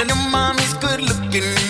and her mommy's good looking.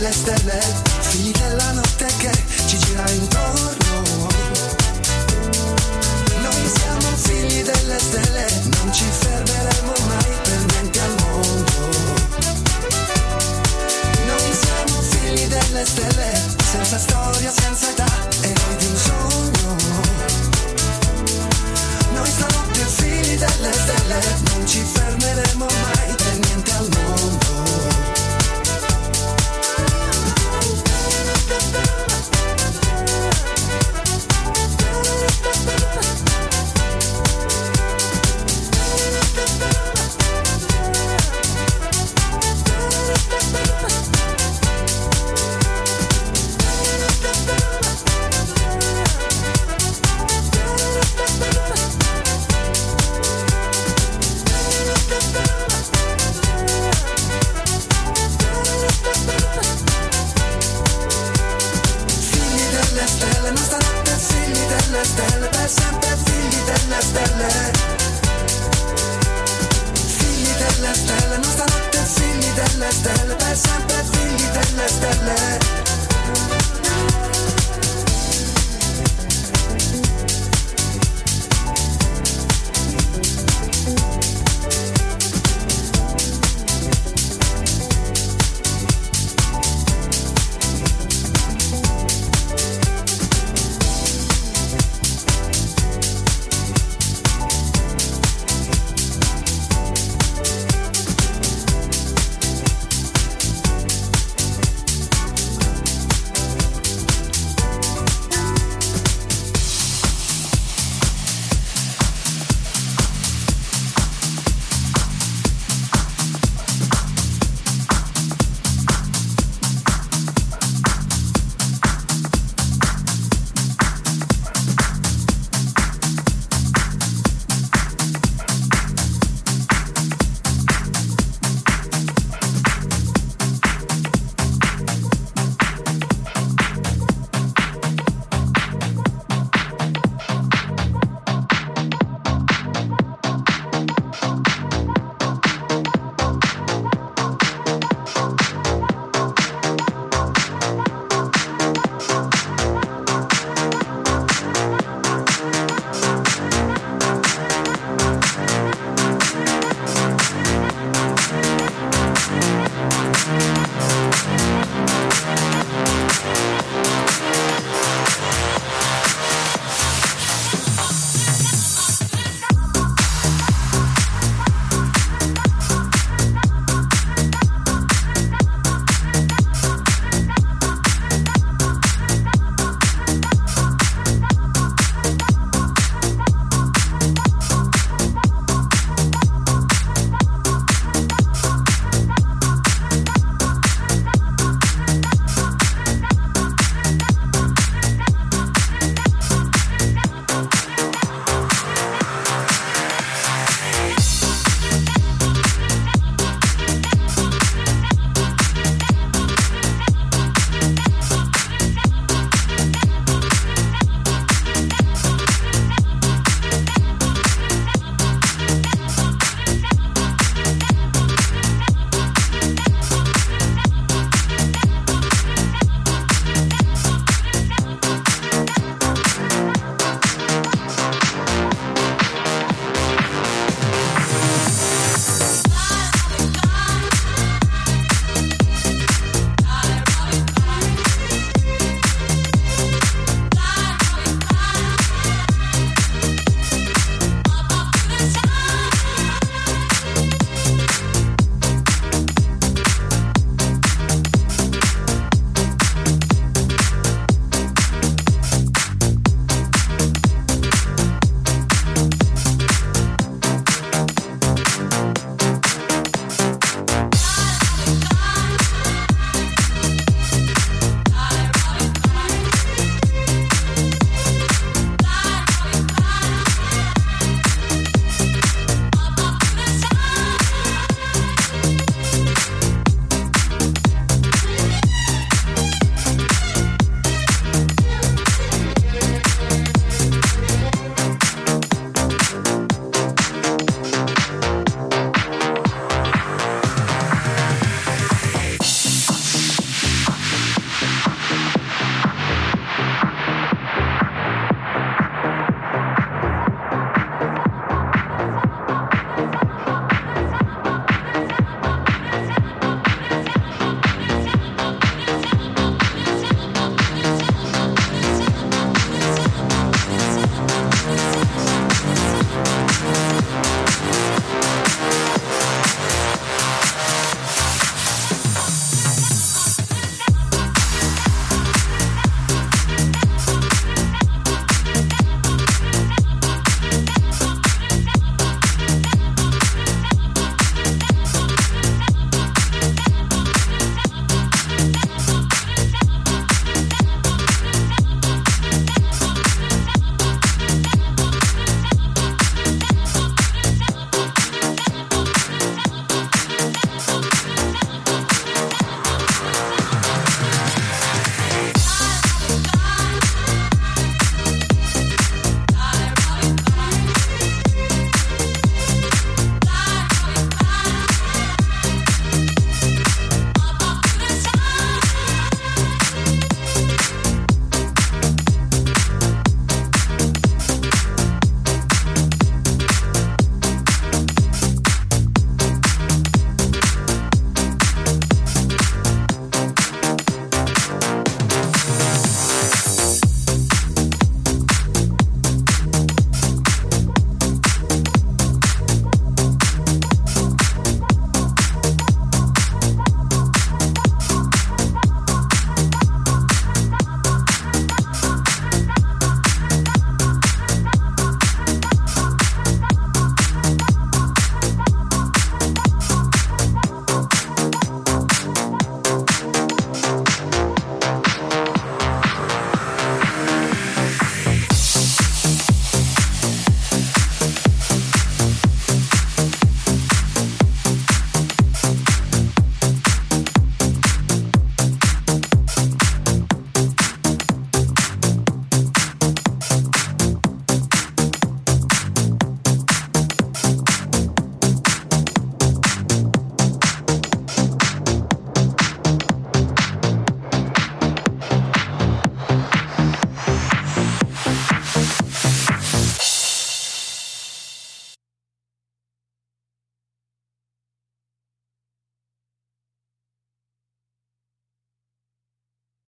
stelle, stelle, figli della notte che ci gira intorno. Noi siamo figli delle stelle, non ci fermeremo mai per niente al mondo. Noi siamo figli delle stelle, senza storia, senza età, e noi di un sogno. Noi stanotte figli delle stelle, non ci fermeremo mai per niente al mondo.